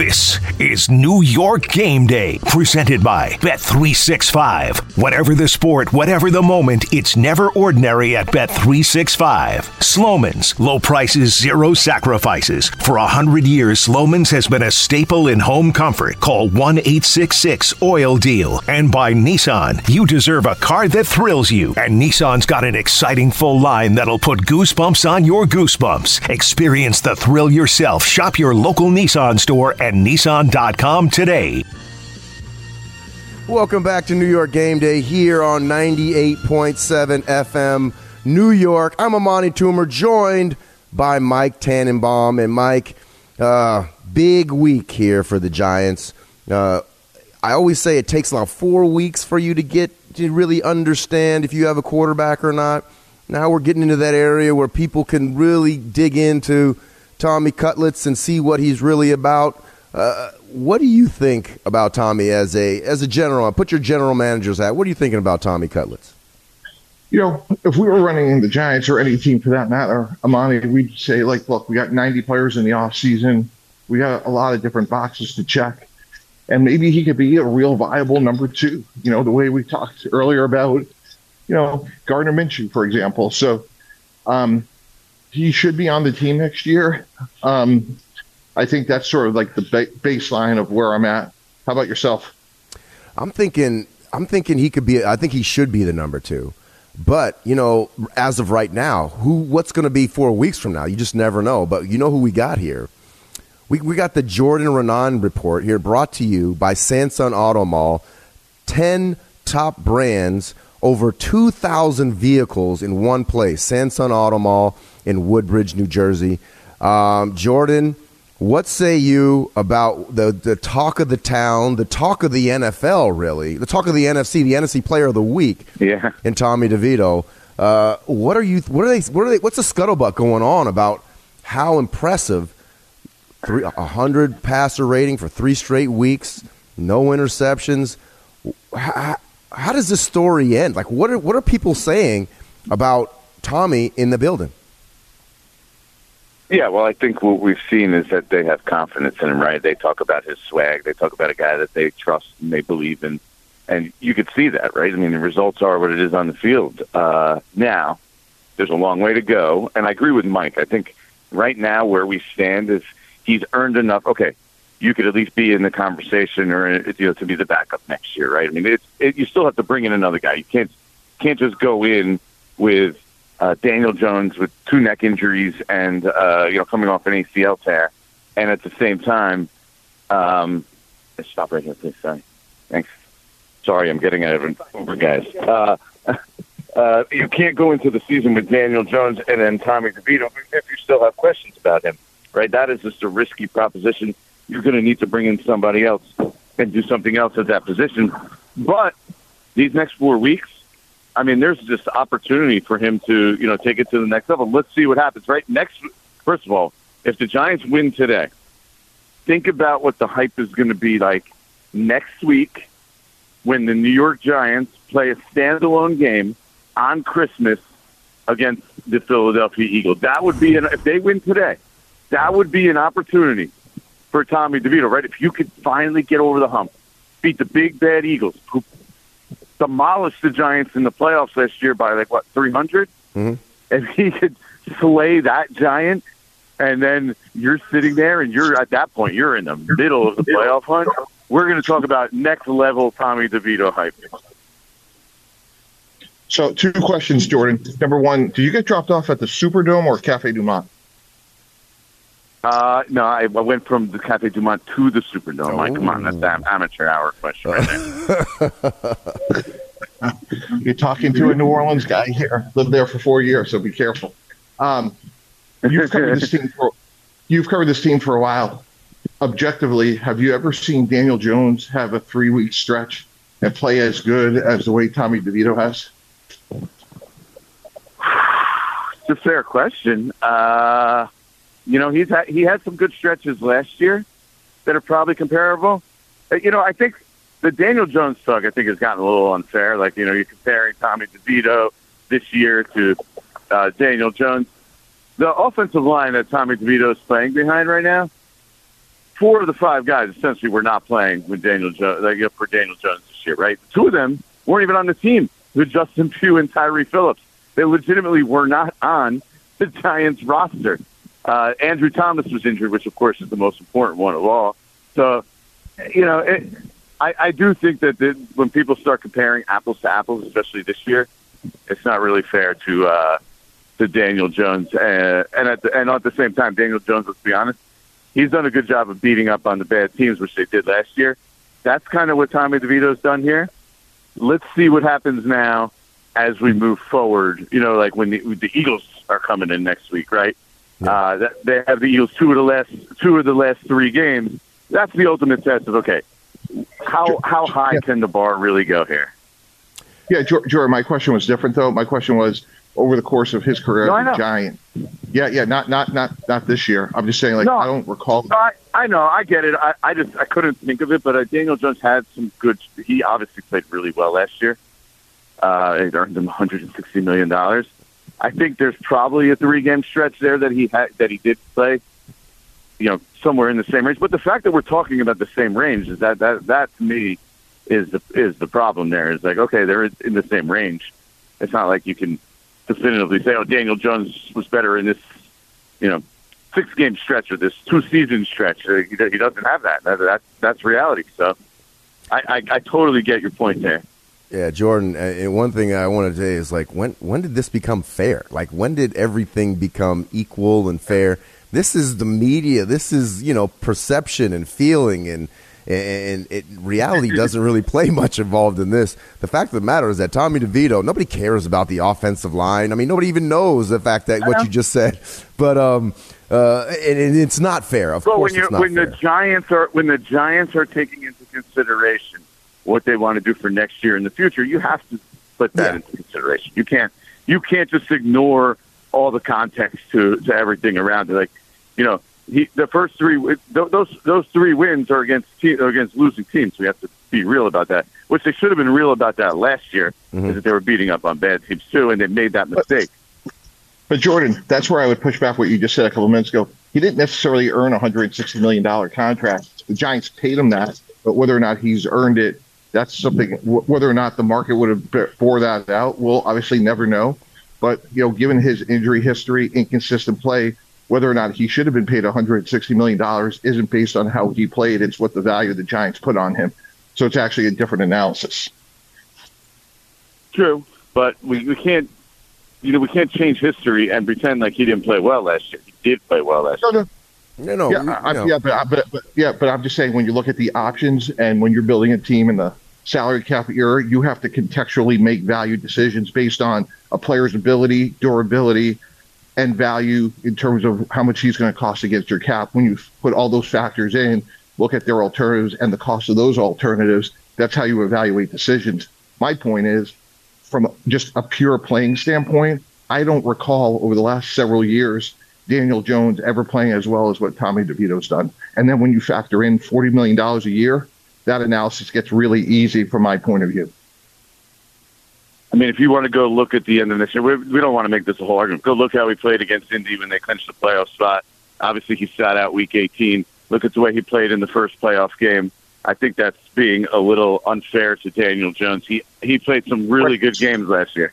This is New York Game Day, presented by Bet365. Whatever the sport, whatever the moment, it's never ordinary at Bet365. Sloman's, low prices, zero sacrifices. For a hundred years, Sloman's has been a staple in home comfort. Call 1 866 Oil Deal. And by Nissan, you deserve a car that thrills you. And Nissan's got an exciting full line that'll put goosebumps on your goosebumps. Experience the thrill yourself. Shop your local Nissan store at Nissan.com today. Welcome back to New York Game Day here on 98.7 FM New York. I'm Amani Toomer, joined by Mike Tannenbaum. And Mike, uh, big week here for the Giants. Uh, I always say it takes about four weeks for you to get to really understand if you have a quarterback or not. Now we're getting into that area where people can really dig into Tommy Cutlets and see what he's really about. Uh, what do you think about Tommy as a as a general? Put your general manager's hat. What are you thinking about Tommy Cutlets? You know, if we were running the Giants or any team for that matter, Amani, we'd say like, look, we got 90 players in the off season. We got a lot of different boxes to check, and maybe he could be a real viable number two. You know, the way we talked earlier about, you know, Gardner Minshew, for example. So, um, he should be on the team next year. Um, I think that's sort of like the ba- baseline of where I'm at. How about yourself? I'm thinking. I'm thinking he could be. I think he should be the number two. But you know, as of right now, who? What's going to be four weeks from now? You just never know. But you know who we got here. We we got the Jordan Raanan report here, brought to you by Sansone Auto Mall. Ten top brands, over two thousand vehicles in one place. Sansone Auto Mall in Woodbridge, New Jersey. Um, Jordan what say you about the, the talk of the town, the talk of the NFL, really, the talk of the NFC, the NFC Player of the Week, yeah, and Tommy DeVito? Uh, what are you? What are they? What are they? What's the scuttlebutt going on about how impressive? Three hundred passer rating for three straight weeks, no interceptions. How, how does this story end? Like, what are what are people saying about Tommy in the building? Yeah, well, I think what we've seen is that they have confidence in him, right? They talk about his swag. They talk about a guy that they trust and they believe in. And you could see that, right? I mean, the results are what it is on the field. Uh, now, there's a long way to go. And I agree with Mike. I think right now where we stand is he's earned enough. Okay, you could at least be in the conversation or you know to be the backup next year, right? I mean, it's it, you still have to bring in another guy. You can't can't just go in with uh, Daniel Jones with two neck injuries and uh, you know coming off an ACL tear, and at the same time, um, stop right here, please. Sorry, thanks. Sorry, I'm getting out of an Uber, guys. Uh, uh, you can't go into the season with Daniel Jones and then Tommy DeVito if you still have questions about him, right? That is just a risky proposition. You're going to need to bring in somebody else and do something else at that position. But these next four weeks, I mean, there's just opportunity for him to, you know, take it to the next level. Let's see what happens. Right next, first of all, if the Giants win today, think about what the hype is going to be like next week when the New York Giants play a standalone game on Christmas against the Philadelphia Eagles. That would be an, if they win today, that would be an opportunity for Tommy DeVito, right? If you could finally get over the hump, beat the big bad Eagles, who demolished the Giants in the playoffs last year by like what 300. Mm-hmm. If he could slay that giant, and then you're sitting there, and you're at that point you're in the middle of the playoff hunt. We're going to talk about next level Tommy DeVito hype. So, two questions, Jordan. Number one, do you get dropped off at the Superdome or Cafe Du Monde? Uh, no, I, I went from the Cafe Du Monde to the Superdome. Like, come on, that's an amateur hour question right there. You're talking to a New Orleans guy here. Lived there for four years, so be careful. Um, you've covered this team for you've covered this team for a while. Objectively, have you ever seen Daniel Jones have a three week stretch and play as good as the way Tommy DeVito has? It's a fair question. Uh, you know, he's had, he had some good stretches last year that are probably comparable. Uh, You know, I think the Daniel Jones talk I think has gotten a little unfair. Like, you know, you're comparing Tommy DeVito this year to uh, Daniel Jones. The offensive line that Tommy DeVito is playing behind right now, four of the five guys essentially were not playing with Daniel Jones, like, for Daniel Jones this year, right? Two of them weren't even on the team with Justin Pugh and Tyre Phillips. They legitimately were not on the Giants roster. Uh, Andrew Thomas was injured, which of course is the most important one of all. So, you know, it, I, I do think that the, when people start comparing apples to apples, especially this year, it's not really fair to uh, to Daniel Jones. Uh, and at the, and at the same time, Daniel Jones, let's be honest, he's done a good job of beating up on the bad teams, which they did last year. That's kind of what Tommy DeVito's done here. Let's see what happens now as we move forward. You know, like when the, the Eagles are coming in next week, right? Uh, that, they have the Eagles two of the last two of the last three games. That's the ultimate test of okay, how how high Yeah. can the bar really go here? Yeah, Jor- Jordan, my question was different though. My question was over the course of his career No, I as a. Giant. Yeah, yeah, not not not not this year. I'm just saying, like No. I don't recall. No, I, I know, I get it. I, I just I couldn't think of it, but uh, Daniel Jones had some good. He obviously played really well last year. Uh, it earned him 160 million dollars. I think there's probably a three game stretch there that he had that he did play. You know, somewhere in the same range. But the fact that we're talking about the same range is that that that to me is the is the problem. There is like okay, they're in the same range. It's not like you can definitively say, oh, Daniel Jones was better in this, you know, six game stretch or this two season stretch. He, doesn't have that. that that's that's reality. So I, I, I totally get your point there. Yeah, Jordan. uh, And one thing I want to say is like, when when did this become fair? Like, when did everything become equal and fair? This is the media. This is you know perception and feeling and. And it, reality doesn't really play much involved in this. The fact of the matter is that Tommy DeVito, nobody cares about the offensive line. I mean, nobody even knows the fact that what you just said. But um, uh, and, and it's not fair. Of course, when you it's not when the Giants are when the Giants are taking into consideration what they want to do for next year in the future, you have to put that Yeah. into consideration. You can't you can't just ignore all the context to to everything around it. Like you know, he, the first three th- those those three wins are against te- are against losing teams. We have to be real about that. Which they should have been real about that last year, mm-hmm. is that they were beating up on bad teams too, and they made that mistake. But Jordan, that's where I would push back what you just said a couple of minutes ago. He didn't necessarily earn a hundred sixty million dollar contract. The Giants paid him that, but whether or not he's earned it, that's something. wh- Whether or not the market would have b- bore that out, we'll obviously never know. But you know, given his injury history, inconsistent play, whether or not he should have been paid one hundred sixty million dollars isn't based on how he played. It's what the value the Giants put on him. So it's actually a different analysis. True, but we, we can't, you know, we can't change history and pretend like he didn't play well last year. He did play well last year. No, no, you know, yeah, I, know. yeah, but, but, but yeah, but I'm just saying when you look at the options and when you're building a team in the salary cap era, you have to contextually make value decisions based on a player's ability, durability, and value in terms of how much he's going to cost against your cap. When you put all those factors in, look at their alternatives and the cost of those alternatives. That's how you evaluate decisions. My point is, from just a pure playing standpoint, I don't recall over the last several years Daniel Jones ever playing as well as what Tommy DeVito's done. And then when you factor in $40 million a year, that analysis gets really easy from my point of view. I mean, if you want to go look at the end of this year, we, we don't want to make this a whole argument. Go look how he played against Indy when they clinched the playoff spot. Obviously, he sat out Week 18. Look at the way he played in the first playoff game. I think that's being a little unfair to Daniel Jones. He he played some really good games last year.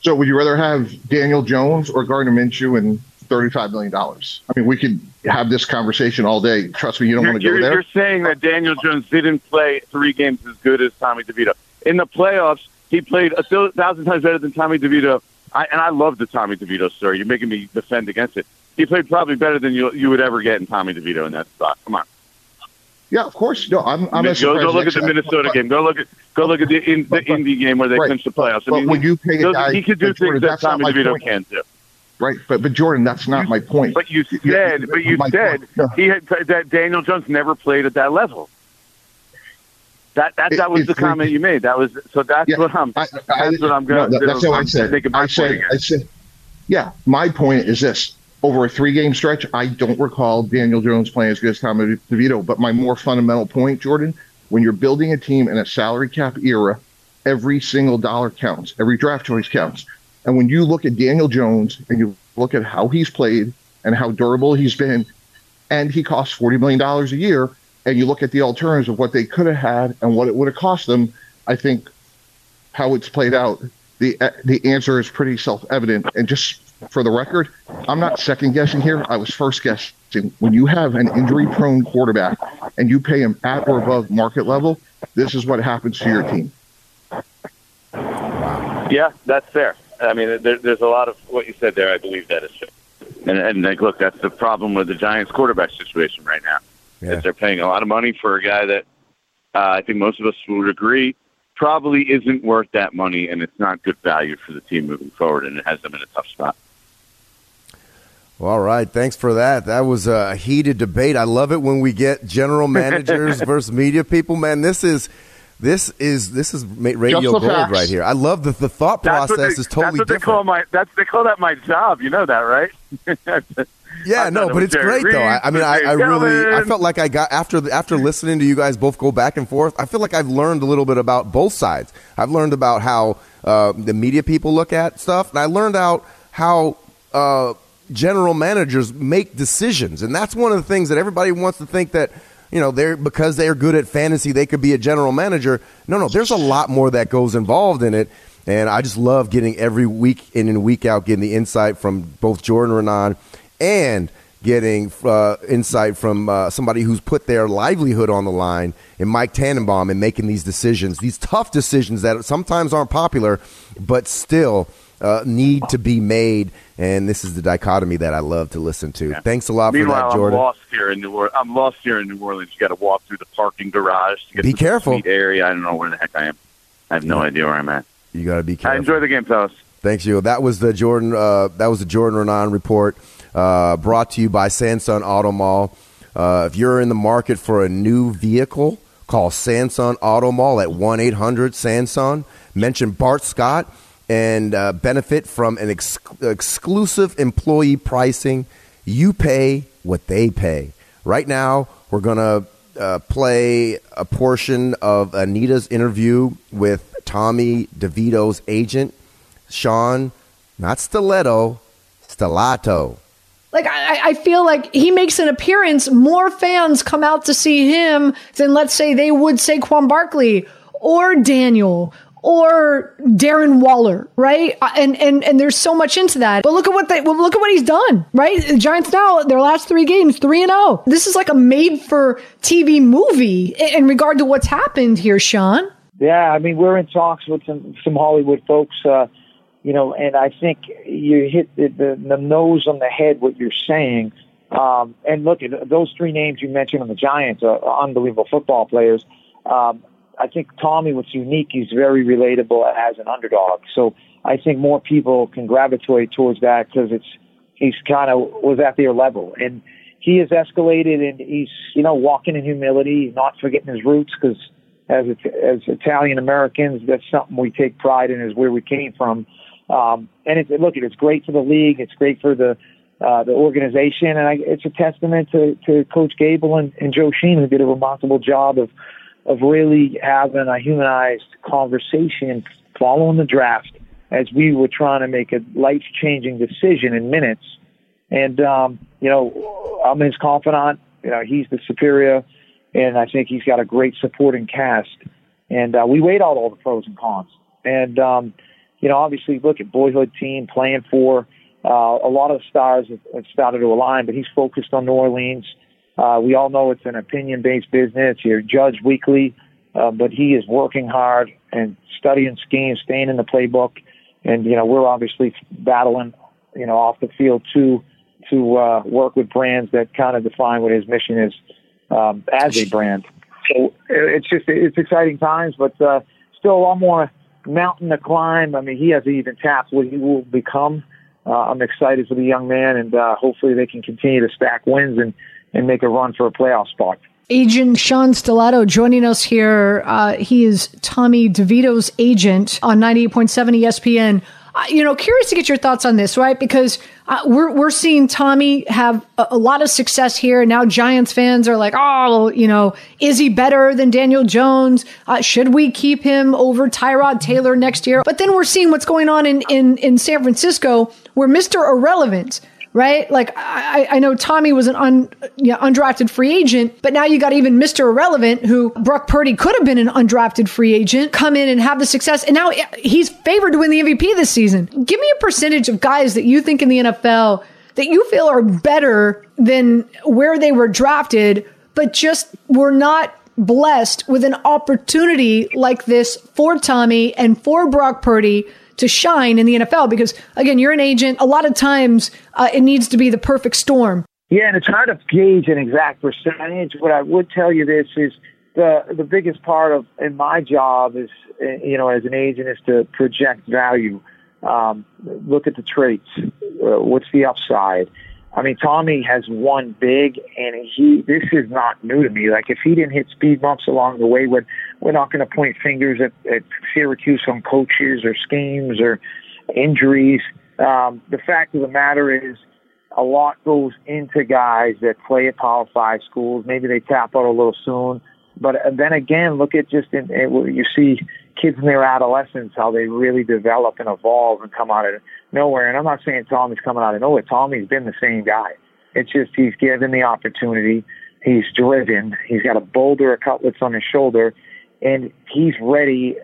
So would you rather have Daniel Jones or Gardner Minshew and $35 million? I mean, we could have this conversation all day. Trust me, you don't You're, want to go there. you're saying that Daniel Jones didn't play three games as good as Tommy DeVito. In the playoffs, he played a thousand times better than Tommy DeVito. I, and I love the Tommy DeVito story. You're making me defend against it. He played probably better than you you would ever get in Tommy DeVito in that spot. Come on, Yeah, of course. No, I'm, I'm go, go look at the. Minnesota But- game. Go look at go look at the in, the But- but- Indy game where they right, clinched the playoffs. I but mean, when you pay a guy- he could do things that Tommy my DeVito point. can't do. Right? But but Jordan, that's not my point. But you said, but you said he had that Daniel Jones never played at that level. That that, that was the comment you made. That was so. That's yeah, what I'm. I, I, that's what I'm going. No, that's what I said. I said. I said. Yeah, my point is this: over a three-game stretch, I don't recall Daniel Jones playing as good as Tommy DeVito. But my more fundamental point, Jordan, when you're building a team in a salary cap era, every single dollar counts. Every draft choice counts. And when you look at Daniel Jones and you look at how he's played and how durable he's been, and he costs forty million dollars a year and you look at the alternatives of what they could have had and what it would have cost them, I think how it's played out, the uh, the answer is pretty self evident. And just for the record, I'm not second guessing here. I was first guessing. When you have an injury prone quarterback and you pay him at or above market level, this is what happens to your team. Yeah, that's fair. I mean, there, there's a lot of what you said there. I believe that is true. And, and like, look, that's the problem with the Giants quarterback situation right now yeah. they're paying a lot of money for a guy that uh, I think most of us would agree probably isn't worth that money, and it's not good value for the team moving forward, and it has them in a tough spot. Well, all right. Thanks for that. That was a heated debate. I love it when we get general managers versus media people. Man, this is this is this is radio gold facts. right here. I love the the thought process they, is totally that's different. They call my that's they call that my job. You know that, right? Yeah, no, but it's great though. I, I mean, I, I really, I felt like I got after after listening to you guys both go back and forth. I feel like I've learned a little bit about both sides. I've learned about how uh, the media people look at stuff, and I learned out how uh, general managers make decisions, and that's one of the things that everybody wants to think that you know they're because they're good at fantasy they could be a general manager. No, no, there's a lot more that goes involved in it. And I just love getting every week in and week out, getting the insight from both Jordan Raanan and getting uh, insight from uh, somebody who's put their livelihood on the line in Mike Tannenbaum and making these decisions, these tough decisions that sometimes aren't popular, but still uh, need to be made. And this is the dichotomy that I love to listen to. Yeah. Thanks a lot Meanwhile, for that, Jordan. I'm lost here in New Orleans. I'm lost here in New Orleans. You got to walk through the parking garage to get be to careful. the area. I don't know where the heck I am. I have no yeah. idea where I'm at. You got to be careful. I enjoy the game, fellas. Thanks, you. That was the Jordan. Uh, that was the Jordan Raanan report. Uh, brought to you by Sansone Auto Mall. Uh, if you're in the market for a new vehicle, call Sansone Auto Mall at 1 800 Sanson. Mention Bart Scott and uh, benefit from an ex- exclusive employee pricing. You pay what they pay. Right now, we're going to uh, play a portion of Anita's interview with Tommy DeVito's agent, Sean, not Stiletto, Stellato. Like I, I, feel like he makes an appearance, more fans come out to see him than let's say they would Saquon Barkley or Daniel or Darren Waller, right? Uh, and and and there's so much into that. But look at what they well, look at what he's done, right? The Giants now their last three games three and zero. Oh. This is like a made for TV movie in regard to what's happened here, Sean. Yeah, I mean we're in talks with some some Hollywood folks. Uh, you know, and I think you hit the, the, the nose on the head what you're saying. Um, and look, at those three names you mentioned on the Giants are, unbelievable football players. Um, I think Tommy, what's unique, he's very relatable as an underdog. So I think more people can gravitate towards that because it's he's kind of was at their level, and he has escalated, and he's you know walking in humility, not forgetting his roots because as as Italian Americans, that's something we take pride in is where we came from. Um, and it's, look, it's great for the league. It's great for the, uh, the organization. And I, it's a testament to, to Coach Daboll and, and Joe Schoen, who did a remarkable job of, of really having a humanized conversation following the draft as we were trying to make a life changing decision in minutes. And, um, you know, I'm his confidant. You know, he's the superior, and I think he's got a great supporting cast. And uh, we weighed out all the pros and cons. And um, you know, obviously look at boyhood team playing for. Uh, a lot of stars have, have started to align, but he's focused on New Orleans. Uh, we all know it's an opinion-based business. You're judged weekly, uh, but he is working hard and studying schemes, staying in the playbook. And, you know, we're obviously battling, you know, off the field too, to, uh, work with brands that kind of define what his mission is, um, as a brand. So it's just, it's exciting times, but, uh, still a lot more mountain to climb. I mean, he hasn't even tapped what he will become uh, I'm excited for the young man, and uh, hopefully they can continue to stack wins and and make a run for a playoff spot. Agent Sean Stellato joining us here. Uh, he is Tommy DeVito's agent on 98.7 ESPN. Uh, you know, curious to get your thoughts on this, right? Because uh, we're we're seeing Tommy have a, a, lot of success here. Now Giants fans are like, oh, you know, is he better than Daniel Jones? Uh, should we keep him over Tyrod Taylor next year? But then we're seeing what's going on in in, in San Francisco, where Mister Irrelevant right? Like I, I know Tommy was an un, you know, undrafted free agent, but now you got even Mr. Irrelevant, who Brock Purdy could have been an undrafted free agent, come in and have the success, and now he's favored to win the MVP this season. Give me a percentage of guys that you think in the NFL that you feel are better than where they were drafted, but just were not blessed with an opportunity like this for Tommy and for Brock Purdy to shine in the NFL because again, you're an agent. A lot of times uh, it needs to be the perfect storm. Yeah, and it's hard to gauge an exact percentage. What I would tell you this is the the biggest part of in my job is uh, you know as an agent is to project value. Um, look at the traits. Uh, what's the upside? I mean, Tommy has won big, and he. This is not new to me. Like if he didn't hit speed bumps along the way, we're we're not going to point fingers at, at Syracuse on coaches or schemes or injuries. Um, the fact of the matter is, a lot goes into guys that play at Power Five schools. Maybe they tap out a little soon, but then again, look at just in, you see kids in their adolescence how they really develop and evolve and come out of nowhere. And I'm not saying Tommy's coming out of nowhere. Tommy's been the same guy. It's just he's given the opportunity. He's driven. He's got a boulder of cutlets on his shoulder, and he's ready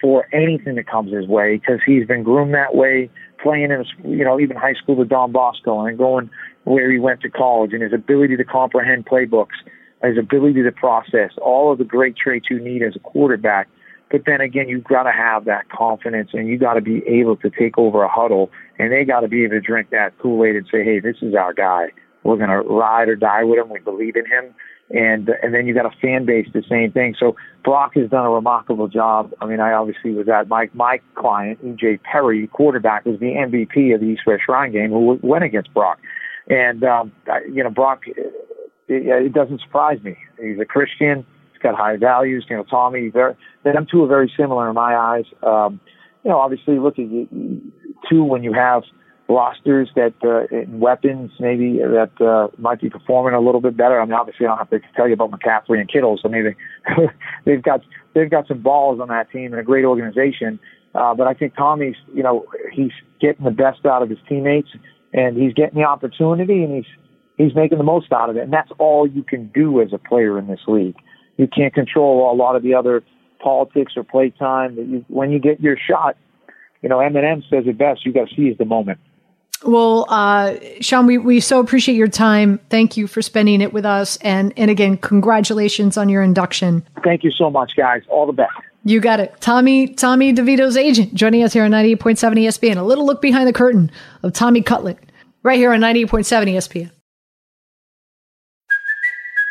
for anything that comes his way because he's been groomed that way, playing in, you know, even high school with Don Bosco and going where he went to college, and his ability to comprehend playbooks, his ability to process all of the great traits you need as a quarterback but then again, you've got to have that confidence and you got to be able to take over a huddle and they got to be able to drink that Kool-Aid and say, hey, this is our guy. We're going to ride or die with him. We believe in him. And, and then you got a fan base, the same thing. So Brock has done a remarkable job. I mean, I obviously was at my, my client, EJ Perry, quarterback, was the MVP of the East West Shrine game who went against Brock. And, um, you know, Brock, it, it doesn't surprise me. He's a Christian got high values. You know, Tommy, very, them two are very similar in my eyes. Um, you know, obviously, look at you, two when you have rosters that uh, weapons maybe that uh, might be performing a little bit better. I mean, obviously, I don't have to tell you about McCaffrey and Kittle, so maybe they've got they've got some balls on that team and a great organization. Uh, but I think Tommy's, you know, he's getting the best out of his teammates, and he's getting the opportunity, and he's he's making the most out of it. And that's all you can do as a player in this league you can't control a lot of the other politics or playtime. That you, when you get your shot, you know Eminem says it best. You got to seize the moment. Well, uh, Sean, we, we so appreciate your time. Thank you for spending it with us. And, and again, congratulations on your induction. Thank you so much, guys. All the best. You got it. Tommy, Tommy DeVito's agent joining us here on 98.7 ESPN. A little look behind the curtain of Tommy Cutlet, right here on 98.7 ESPN.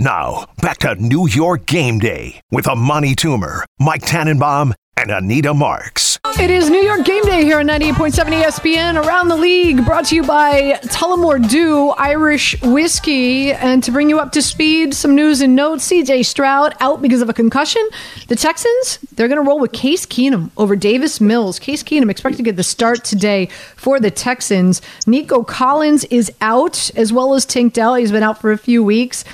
Now, back to New York Game Day with Amani Toomer, Mike Tannenbaum, and Anita Marks. It is New York Game Day here on 98.7 ESPN around the league, brought to you by Tullamore Dew Irish Whiskey. And to bring you up to speed, some news and notes. CJ Stroud out because of a concussion. The Texans, they're going to roll with Case Keenum over Davis Mills. Case Keenum expected to get the start today for the Texans. Nico Collins is out, as well as Tank Dell. He's been out for a few weeks.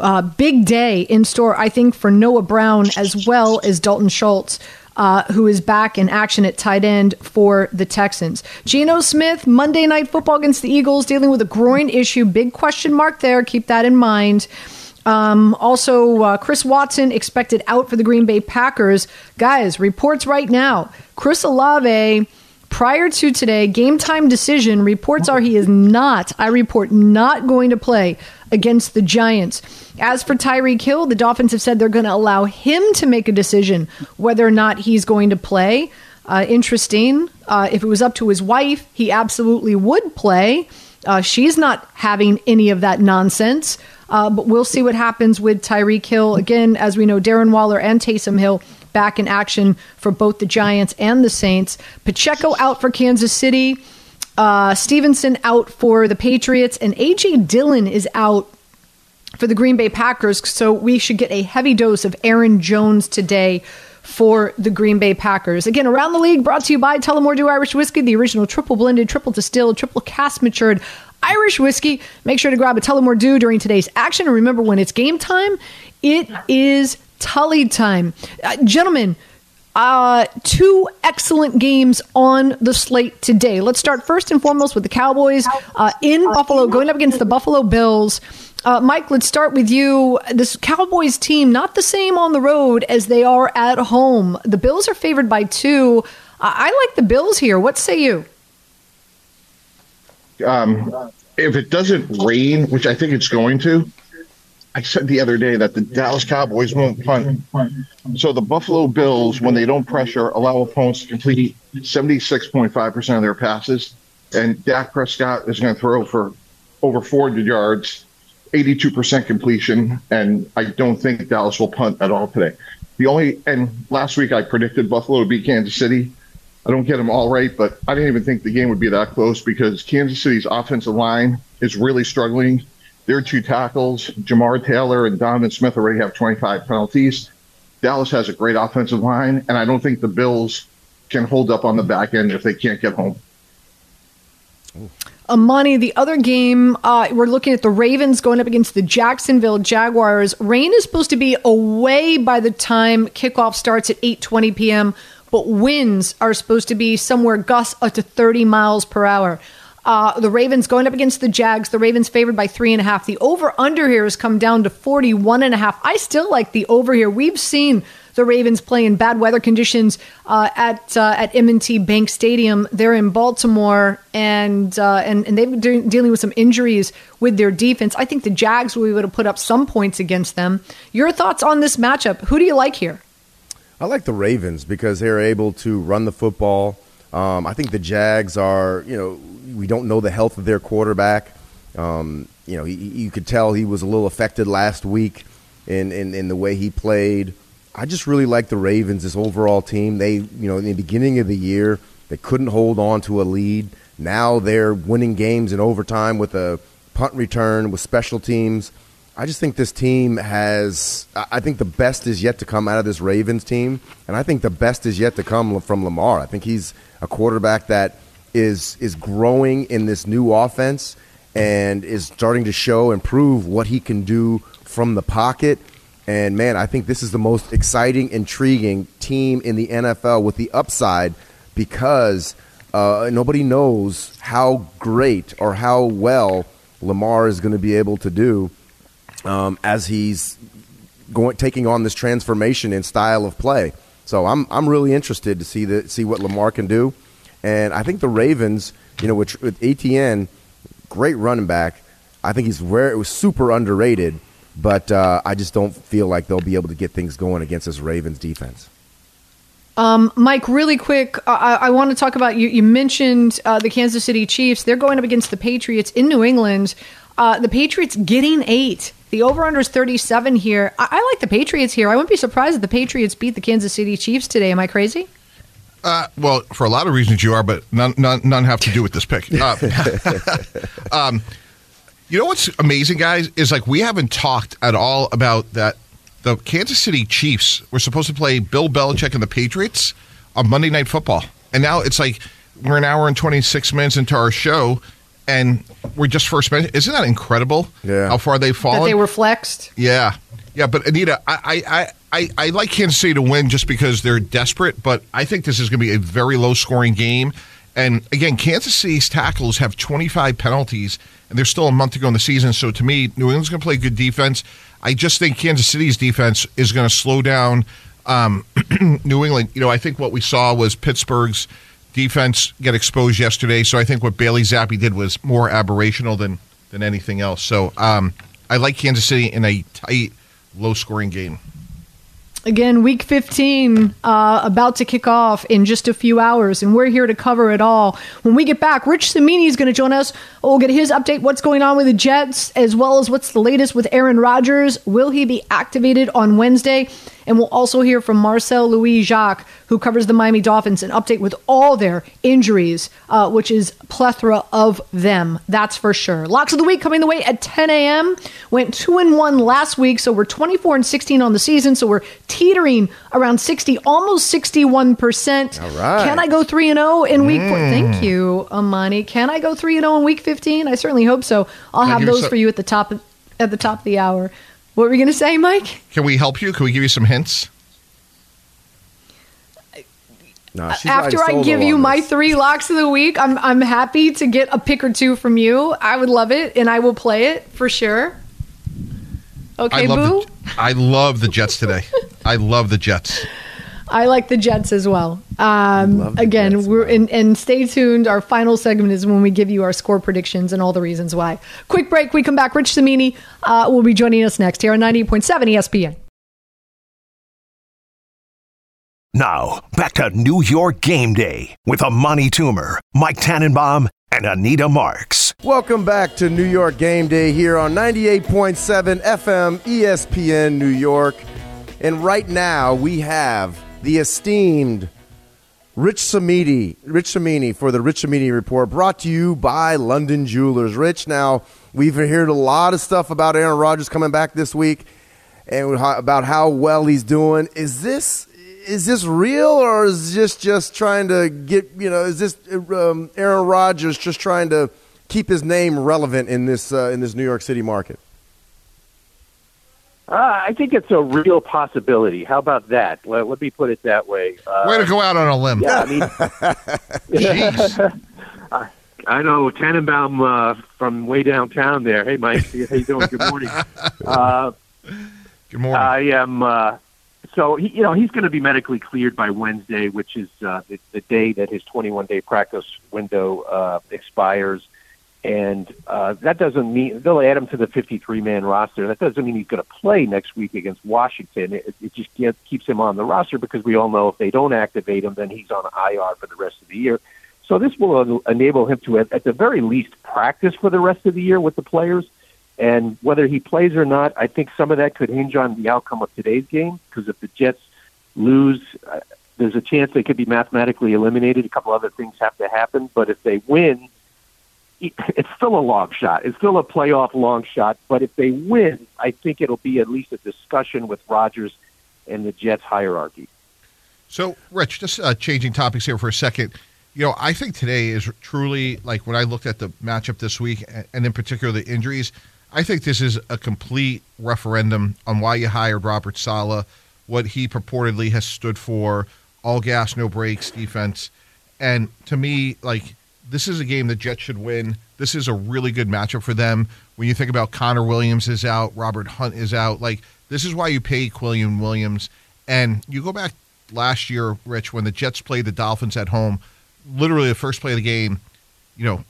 Uh, big day in store, I think, for Noah Brown as well as Dalton Schultz. Uh, who is back in action at tight end for the Texans. Geno Smith, Monday Night Football against the Eagles, dealing with a groin issue. Big question mark there. Keep that in mind. Um, also, uh, Chris Watson expected out for the Green Bay Packers. Guys, reports right now Chris Olave prior to today, game time decision reports are he is not, I report, not going to play against the Giants. As for Tyreek Hill, the Dolphins have said they're going to allow him to make a decision whether or not he's going to play. Uh, interesting. Uh, if it was up to his wife, he absolutely would play. Uh, she's not having any of that nonsense. Uh, but we'll see what happens with Tyreek Hill. Again, as we know, Darren Waller and Taysom Hill back in action for both the Giants and the Saints. Pacheco out for Kansas City. Uh, Stevenson out for the Patriots. And A.J. Dillon is out for the Green Bay Packers. So we should get a heavy dose of Aaron Jones today for the Green Bay Packers. Again, around the league, brought to you by Tullamore Dew Irish Whiskey, the original triple blended, triple distilled, triple cask matured Irish whiskey. Make sure to grab a Tullamore Dew during today's action. And remember, when it's game time, it is Tully time. Uh, gentlemen, uh, two excellent games on the slate today. Let's start first and foremost with the Cowboys uh, in Buffalo, going up against the Buffalo Bills. Uh, Mike, let's start with you. This Cowboys team, not the same on the road as they are at home. The Bills are favored by two. I like the Bills here. What say you? Um, if it doesn't rain, which I think it's going to, I said the other day that the Dallas Cowboys won't punt. So the Buffalo Bills, when they don't pressure, allow opponents to complete 76.5% of their passes. And Dak Prescott is going to throw for over 400 yards, 82% completion. And I don't think Dallas will punt at all today. The only, and last week I predicted Buffalo to beat Kansas City. I don't get them all right, but I didn't even think the game would be that close because Kansas City's offensive line is really struggling. Their two tackles, Jamar Taylor and Donovan Smith, already have 25 penalties. Dallas has a great offensive line, and I don't think the Bills can hold up on the back end if they can't get home. Amani, the other game, uh, we're looking at the Ravens going up against the Jacksonville Jaguars. Rain is supposed to be away by the time kickoff starts at 8:20 p.m but winds are supposed to be somewhere gusts up to 30 miles per hour. Uh, the Ravens going up against the Jags. The Ravens favored by three and a half. The over under here has come down to 41 and a half. I still like the over here. We've seen the Ravens play in bad weather conditions uh, at uh, at M&T Bank Stadium. They're in Baltimore, and uh, and and they've been de- dealing with some injuries with their defense. I think the Jags will be able to put up some points against them. Your thoughts on this matchup? Who do you like here? I like the Ravens because they're able to run the football. Um, I think the Jags are, you know, we don't know the health of their quarterback. Um, you know, he, you could tell he was a little affected last week in, in, in the way he played. I just really like the Ravens, this overall team. They, you know, in the beginning of the year, they couldn't hold on to a lead. Now they're winning games in overtime with a punt return, with special teams. I just think this team has. I think the best is yet to come out of this Ravens team, and I think the best is yet to come from Lamar. I think he's a quarterback that is is growing in this new offense and is starting to show and prove what he can do from the pocket. And man, I think this is the most exciting, intriguing team in the NFL with the upside because uh, nobody knows how great or how well Lamar is going to be able to do um, as he's going taking on this transformation in style of play. So I'm I'm really interested to see the see what Lamar can do, and I think the Ravens, you know, with, with Etienne, great running back. I think he's where it was super underrated, but uh, I just don't feel like they'll be able to get things going against this Ravens defense. Um, Mike, really quick, I, I, want to talk about you. You mentioned uh, the Kansas City Chiefs. They're going up against the Patriots in New England. Uh, the Patriots getting eight. The over under is 37 here. I-, I like the Patriots here. I wouldn't be surprised if the Patriots beat the Kansas City Chiefs today. Am I crazy? Uh, well, for a lot of reasons you are, but none, none, none have to do with this pick. Uh, um, you know what's amazing, guys, is like we haven't talked at all about that. The Kansas City Chiefs were supposed to play Bill Belichick and the Patriots on Monday Night Football, and now it's like we're an hour and twenty six minutes into our show, and we're just first mentioned. Isn't that incredible? Yeah. How far they've fallen. That they were flexed. Yeah. Yeah, but Anita, I, I, I, I like Kansas City to win just because they're desperate, but I think this is going to be a very low scoring game. And again, Kansas City's tackles have 25 penalties, and there's still a month to go in the season. So to me, New England's going to play good defense. I just think Kansas City's defense is going to slow down um, New England. You know, I think what we saw was Pittsburgh's defense get exposed yesterday. So I think what Bailey Zappe did was more aberrational than than anything else. So um, I like Kansas City in a tight, low scoring game. Again, week 15 uh, about to kick off in just a few hours, and we're here to cover it all. When we get back, Rich Cimini is going to join us. We'll get his update what's going on with the Jets, as well as what's the latest with Aaron Rodgers. Will he be activated on Wednesday? And we'll also hear from Marcel Louis Jacques, who covers the Miami Dolphins, an update with all their injuries, uh, which is plethora of them. That's for sure. Locks of the week coming the way at 10 a.m. Went two and one last week, so we're 24 and 16 on the season. So we're teetering around 60, almost 61 percent. All right. Can I go three and zero in week? Four? Thank you, Amani. Can I go three and zero in week 15? I certainly hope so. I'll Now have those some- for you at the top of, at the top of the hour. What were we going to say, Mike? Can we help you? Can we give you some hints? No, she's After I give you on my this. three locks of the week, I'm I'm happy to get a pick or two from you. I would love it, and I will play it for sure. Okay, I love boo. the I love the Jets today. I love the Jets. I like the Jets as well. Um, again, Jets, we're wow. and, and stay tuned. Our final segment is when we give you our score predictions and all the reasons why. Quick break. We come back. Rich Cimini uh, will be joining us next here on 98.7 ESPN. Now, back to New York Game Day with Amani Toomer, Mike Tannenbaum, and Anita Marks. Welcome back to New York Game Day here on 98.7 FM ESPN New York. And right now we have the esteemed Rich Cimini, Rich Cimini for the Rich Cimini Report brought to you by London Jewelers. Rich, now we've heard a lot of stuff about Aaron Rodgers coming back this week and about how well he's doing. Is this is this real or is this just trying to get you know? Is this um, Aaron Rodgers just trying to keep his name relevant in this uh, in this New York City market? Uh, I think it's a real possibility. How about that? Let, let me put it that way. Uh, Way to go out on a limb. Yeah, I mean, Jeez. I know Tannenbaum uh, from way downtown there. Hey, Mike, how you doing? Good morning. Uh, Good morning. I am. Uh, so he, you know he's going to be medically cleared by Wednesday, which is uh, the, the day that his 21 day practice window uh, expires. And uh, that doesn't mean they'll add him to the 53 man roster. That doesn't mean he's going to play next week against Washington. It, it just get, keeps him on the roster because we all know if they don't activate him, then he's on IR for the rest of the year. So this will enable him to, at, at the very least, practice for the rest of the year with the players. And whether he plays or not, I think some of that could hinge on the outcome of today's game. Because if the Jets lose, uh, there's a chance they could be mathematically eliminated. A couple other things have to happen. But if they win, it's still a long shot. It's still a playoff long shot. But if they win, I think it'll be at least a discussion with Rodgers and the Jets hierarchy. So, Rich, just uh, changing topics here for a second. You know, I think today is truly like when I looked at the matchup this week, and in particular the injuries. I think this is a complete referendum on why you hired Robert Saleh, what he purportedly has stood for, all gas, no brakes defense. And to me, like this is a game the Jets should win. This is a really good matchup for them. When you think about Connor Williams is out, Robert Hunt is out, like this is why you pay Quinnen Williams. And you go back last year, Rich, when the Jets played the Dolphins at home, literally the first play of the game, you know,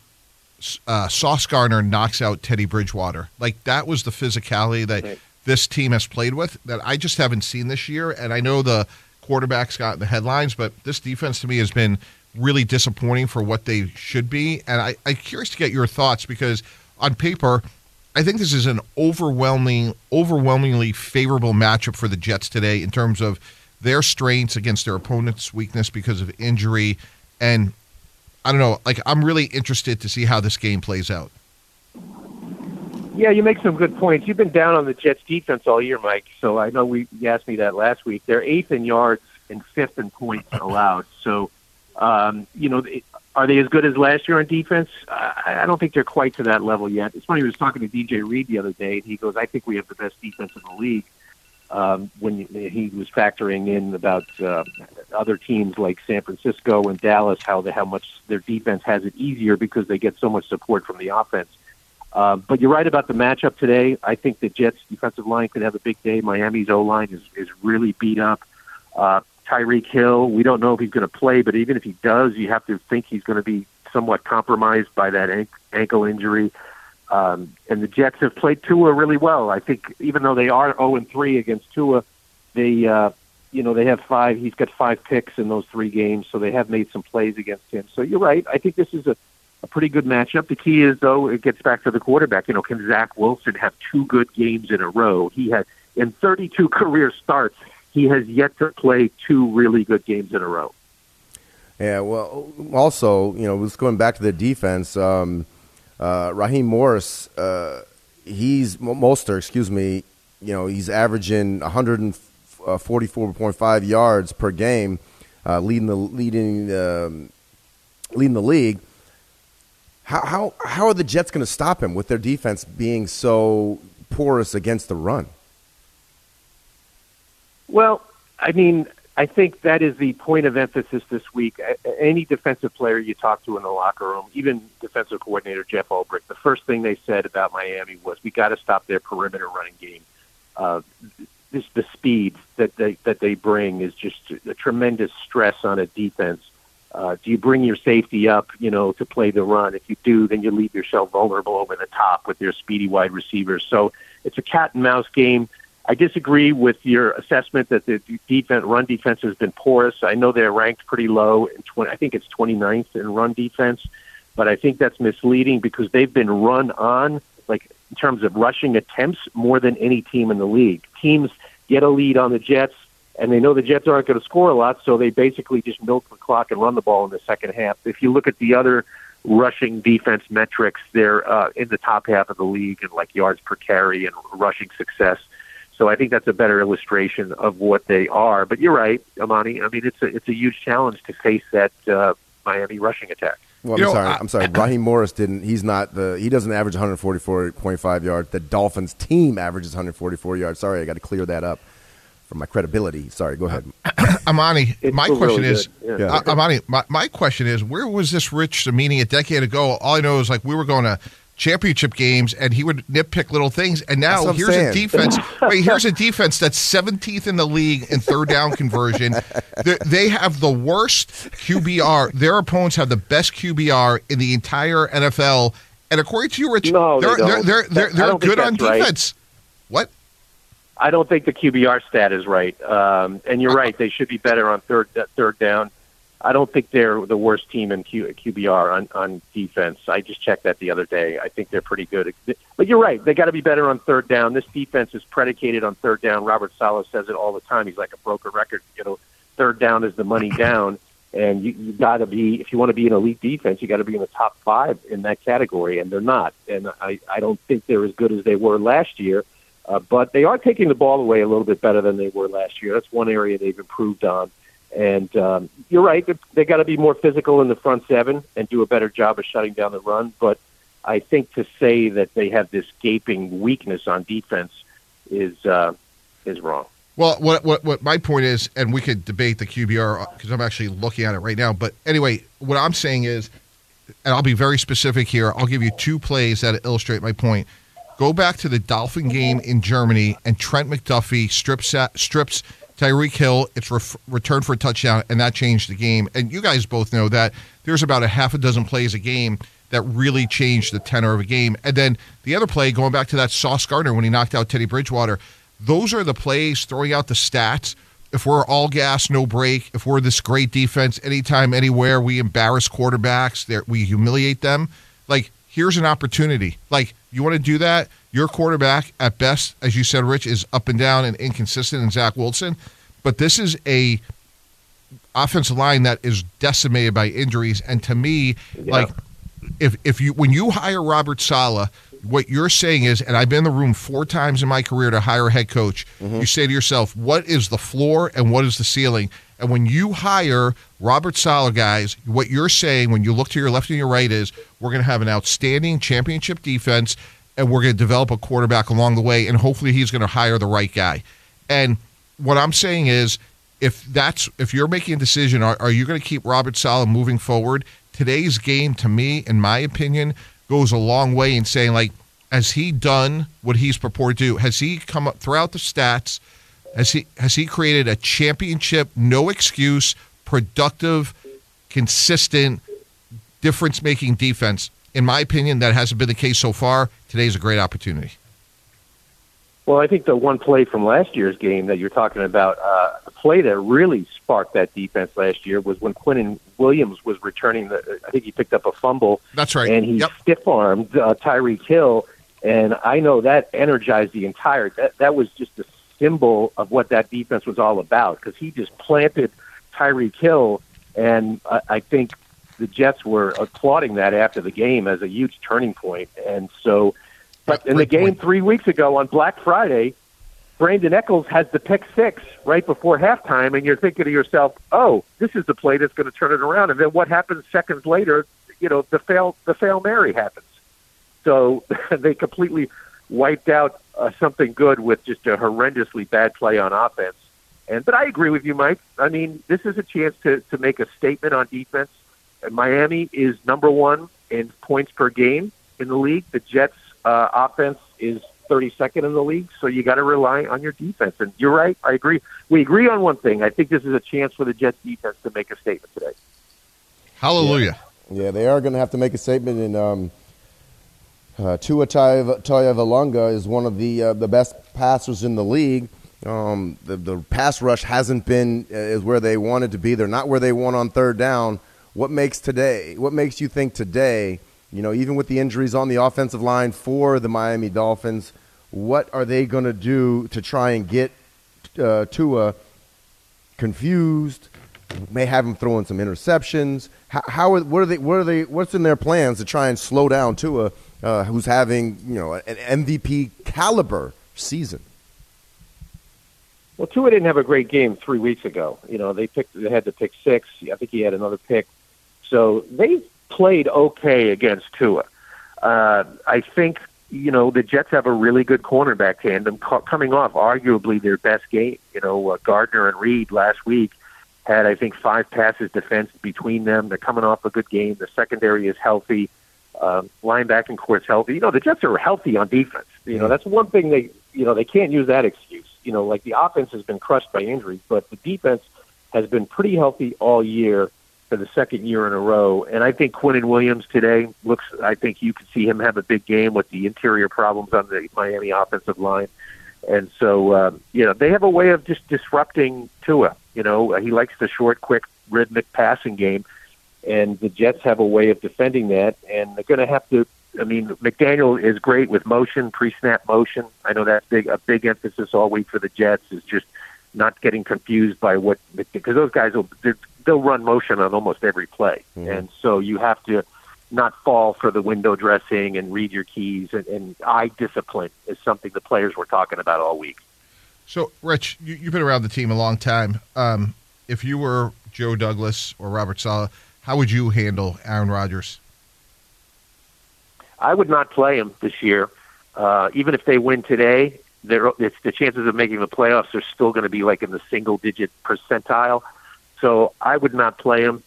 uh, Sauce Gardner knocks out Teddy Bridgewater. Like that was the physicality that Right. this team has played with that I just haven't seen this year. And I know the quarterbacks got in the headlines, but this defense to me has been really disappointing for what they should be. And I, I'm curious to get your thoughts because on paper, I think this is an overwhelming, overwhelmingly favorable matchup for the Jets today in terms of their strengths against their opponent's weakness because of injury. And I don't know, like I'm really interested to see how this game plays out. Yeah, you make some good points. You've been down on the Jets defense all year, Mike. So I know we you asked me that last week. They're eighth in yards and fifth in points allowed. So, um, you know, are they as good as last year on defense? I, I don't think they're quite to that level yet. It's funny. I was talking to DJ Reed the other day, and he goes, "I think we have the best defense in the league." Um, when he was factoring in about uh, other teams like San Francisco and Dallas, how the, how much their defense has it easier because they get so much support from the offense. Uh, but you're right about the matchup today. I think the Jets' defensive line could have a big day. Miami's O line is, is really beat up. Uh, Tyreek Hill. We don't know if he's going to play, but even if he does, you have to think he's going to be somewhat compromised by that an- ankle injury. Um, and the Jets have played Tua really well. I think even though they are 0 and 3 against Tua, they uh, you know they have five. He's got five picks in those three games, so they have made some plays against him. So you're right. I think this is a, a pretty good matchup. The key is though it gets back to the quarterback. You know, can Zach Wilson have two good games in a row? He had in 32 career starts. He has yet to play two really good games in a row. Yeah, well, also, you know, just going back to the defense, um, uh, Raheem Morris, uh, he's Mostert, excuse me. You know, he's averaging 144.5 yards per game, uh, leading the leading um, leading the league. How how how are the Jets going to stop him with their defense being so porous against the run? Well, I mean, I think that is the point of emphasis this week. Any defensive player you talk to in the locker room, even defensive coordinator Jeff Ulbrich, the first thing they said about Miami was, "We got to stop their perimeter running game." Uh, this the speed that they that they bring is just a tremendous stress on a defense. Uh, do you bring your safety up, you know, to play the run? If you do, then you leave yourself vulnerable over the top with your speedy wide receivers. So it's a cat and mouse game. I disagree with your assessment that the defense run defense has been porous. I know they're ranked pretty low in 20, I think it's 29th in run defense, but I think that's misleading because they've been run on like in terms of rushing attempts more than any team in the league. Teams get a lead on the Jets and they know the Jets aren't going to score a lot, so they basically just milk the clock and run the ball in the second half. If you look at the other rushing defense metrics, they're uh, in the top half of the league in like yards per carry and rushing success. So I think that's a better illustration of what they are. But you're right, Amani. I mean, it's a it's a huge challenge to face that uh, Miami rushing attack. Well, I'm You know, sorry. I- I'm sorry. Raheem Morris didn't. He's not the. He doesn't average 144.5 yards. The Dolphins team averages 144 yards. Sorry, I got to clear that up for my credibility. Sorry. Go ahead. Amani, It's my question really is, good. Yeah. uh, Amani, my, my question is, where was this Rich Cimini a decade ago? All I know is like we were going to championship games, and he would nitpick little things. And now what I'm here's a defense. wait, here's a defense that's 17th in the league in third down conversion. They, they have the worst QBR. Their opponents have the best QBR in the entire NFL. And according to you, Rich, No, they they're, they're, don't. they're, they're, they're don't good on that's right. defense. What? I don't think the QBR stat is right. Um, and you're right; they should be better on third third down. I don't think they're the worst team in Q, QBR on, on defense. I just checked that the other day. I think they're pretty good. But you're right; they got to be better on third down. This defense is predicated on third down. Robert Saleh says it all the time. He's like a broken record. You know, third down is the money down, and you, you got to be if you want to be an elite defense, you got to be in the top five in that category, and they're not. And I, I don't think they're as good as they were last year. Uh, but they are taking the ball away a little bit better than they were last year. That's one area they've improved on. And um, you're right; they- got to be more physical in the front seven and do a better job of shutting down the run. But I think to say that they have this gaping weakness on defense is uh, is wrong. Well, what what what my point is, and we could debate the QBR because I'm actually looking at it right now. But anyway, what I'm saying is, and I'll be very specific here. I'll give you two plays that illustrate my point. Go back to the Dolphin game in Germany, and Trent McDuffie strips strips Tyreek Hill. It's ref- returned for a touchdown, and that changed the game. And you guys both know that there's about a half a dozen plays a game that really changed the tenor of a game. And then the other play, going back to that Sauce Gardner when he knocked out Teddy Bridgewater, those are the plays throwing out the stats. If we're all gas, no brake, if we're this great defense, anytime, anywhere, we embarrass quarterbacks, we humiliate them. Like, here's an opportunity. Like, you want to do that? Your quarterback, at best, as you said, Rich, is up and down and inconsistent in Zach Wilson. But this is a offensive line that is decimated by injuries. And to me, like if if you when you hire Robert Saleh, what you're saying is, and I've been in the room four times in my career to hire a head coach. Mm-hmm. You say to yourself, what is the floor and what is the ceiling? And when you hire Robert Saleh guys, what you're saying when you look to your left and your right is, we're going to have an outstanding championship defense, and we're going to develop a quarterback along the way, and hopefully he's going to hire the right guy. And what I'm saying is, if that's if you're making a decision, are, are you going to keep Robert Saleh moving forward? Today's game, to me, in my opinion, goes a long way in saying like, has he done what he's purported to? Has he come up throughout the stats? Has he has he created a championship, no excuse, productive, consistent, difference making defense? In my opinion, that hasn't been the case so far. Today's a great opportunity. Well, I think the one play from last year's game that you're talking about, uh, the play that really sparked that defense last year was when Quinnen Williams was returning the. I think he picked up a fumble. That's right. And he Yep. stiff armed uh, Tyreek Hill, and I know that energized the entire. That that was just a symbol of what that defense was all about because he just planted Tyreek Hill, and I, I think the Jets were applauding that after the game as a huge turning point, and so. But in the game three weeks ago on Black Friday, Brandon Eccles has the pick six right before halftime, and you're thinking to yourself, "Oh, this is the play that's going to turn it around." And then what happens seconds later? You know, the fail the fail Mary happens. So they completely wiped out uh, something good with just a horrendously bad play on offense. And but I agree with you, Mike. I mean, this is a chance to to make a statement on defense. And Miami is number one in points per game in the league. The Jets' uh, offense is 32nd in the league, so you got to rely on your defense. And you're right. I agree. We agree on one thing. I think this is a chance for the Jets defense to make a statement today. Hallelujah. Yeah, they are going to have to make a statement. And um, uh, Tua Tagovailoa is one of the uh, the best passers in the league. Um, the, the pass rush hasn't been uh, is where they wanted to be. They're not where they want on third down. What makes today? What makes you think today? You know, even with the injuries on the offensive line for the Miami Dolphins, what are they going to do to try and get uh, Tua confused? May have him throwing some interceptions. How, how are, what are they? What are they? What's in their plans to try and slow down Tua, uh, who's having you know an MVP caliber season? Well, Tua didn't have a great game three weeks ago. You know, they picked they had to pick six. I think he had another pick. So they played okay against Tua. Uh, I think you know the Jets have a really good cornerback tandem co- coming off arguably their best game. You know, uh, Gardner and Reed last week had I think five passes defense between them. They're coming off a good game. The secondary is healthy. Um, linebacking corps' healthy. You know, the Jets are healthy on defense. You know, that's one thing they you know they can't use that excuse. You know, like the offense has been crushed by injuries, but the defense has been pretty healthy all year for the second year in a row. And I think Quinnen Williams today looks. I think you could see him have a big game with the interior problems on the Miami offensive line. And so, um, you know, they have a way of just disrupting Tua. You know, he likes the short, quick, rhythmic passing game, and the Jets have a way of defending that. And they're going to have to. I mean, McDaniel is great with motion, pre-snap motion. I know that's big a big emphasis all week for the Jets is just not getting confused by what because those guys will they'll run motion on almost every play, and so you have to not fall for the window dressing and read your keys and, and eye discipline is something the players were talking about all week. So, Rich, you, you've been around the team a long time. Um, if you were Joe Douglas or Robert Saleh, how would you handle Aaron Rodgers? I would not play him this year, uh, even if they win today. There, it's the chances of making the playoffs are still going to be like in the single digit percentile. So I would not play him.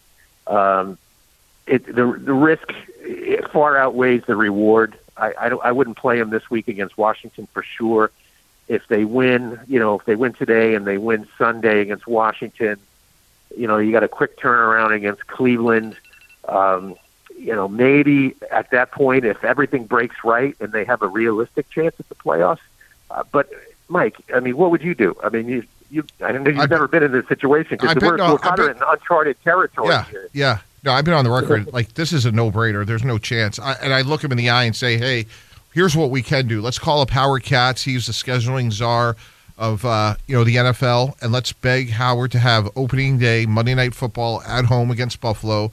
Um, it, the the risk it far outweighs the reward. I I, don't, I wouldn't play him this week against Washington for sure. If they win, you know, if they win today and they win Sunday against Washington, you know, you got a quick turnaround against Cleveland. Um, you know, maybe at that point, if everything breaks right and they have a realistic chance at the playoffs. Uh, but Mike, I mean, what would you do? I mean, you you I know you've never been in this situation because we're, no, we're kind of in uncharted territory Yeah, here. yeah. No, I've been on the record. Like this is a no-brainer. There's no chance. I, and I look him in the eye and say, "Hey, here's what we can do. Let's call up Howard Katz. He's the scheduling czar of uh, you know the NFL, and let's beg Howard to have opening day Monday Night Football at home against Buffalo.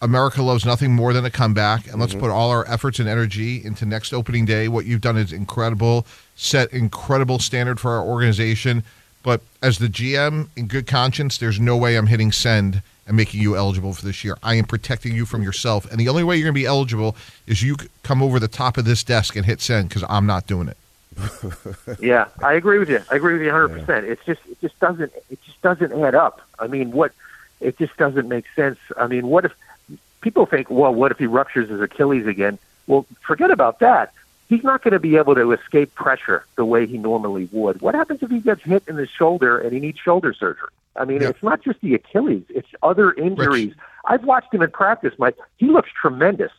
America loves nothing more than a comeback, and let's mm-hmm. put all our efforts and energy into next opening day. What you've done is incredible. Set incredible standard for our organization. But as the GM, in good conscience, there's no way I'm hitting send and making you eligible for this year. I am protecting you from yourself, and the only way you're going to be eligible is you come over the top of this desk and hit send because I'm not doing it. yeah, I agree with you. I agree with you 100. percent It's just it just doesn't it just doesn't add up. I mean, what it just doesn't make sense. I mean, what if people think, well, what if he ruptures his Achilles again? Well, forget about that. he's not going to be able to escape pressure the way he normally would. What happens if he gets hit in the shoulder and he needs shoulder surgery? I mean, Yeah. it's not just the Achilles; it's other injuries. I've watched him in practice, Mike. He looks tremendous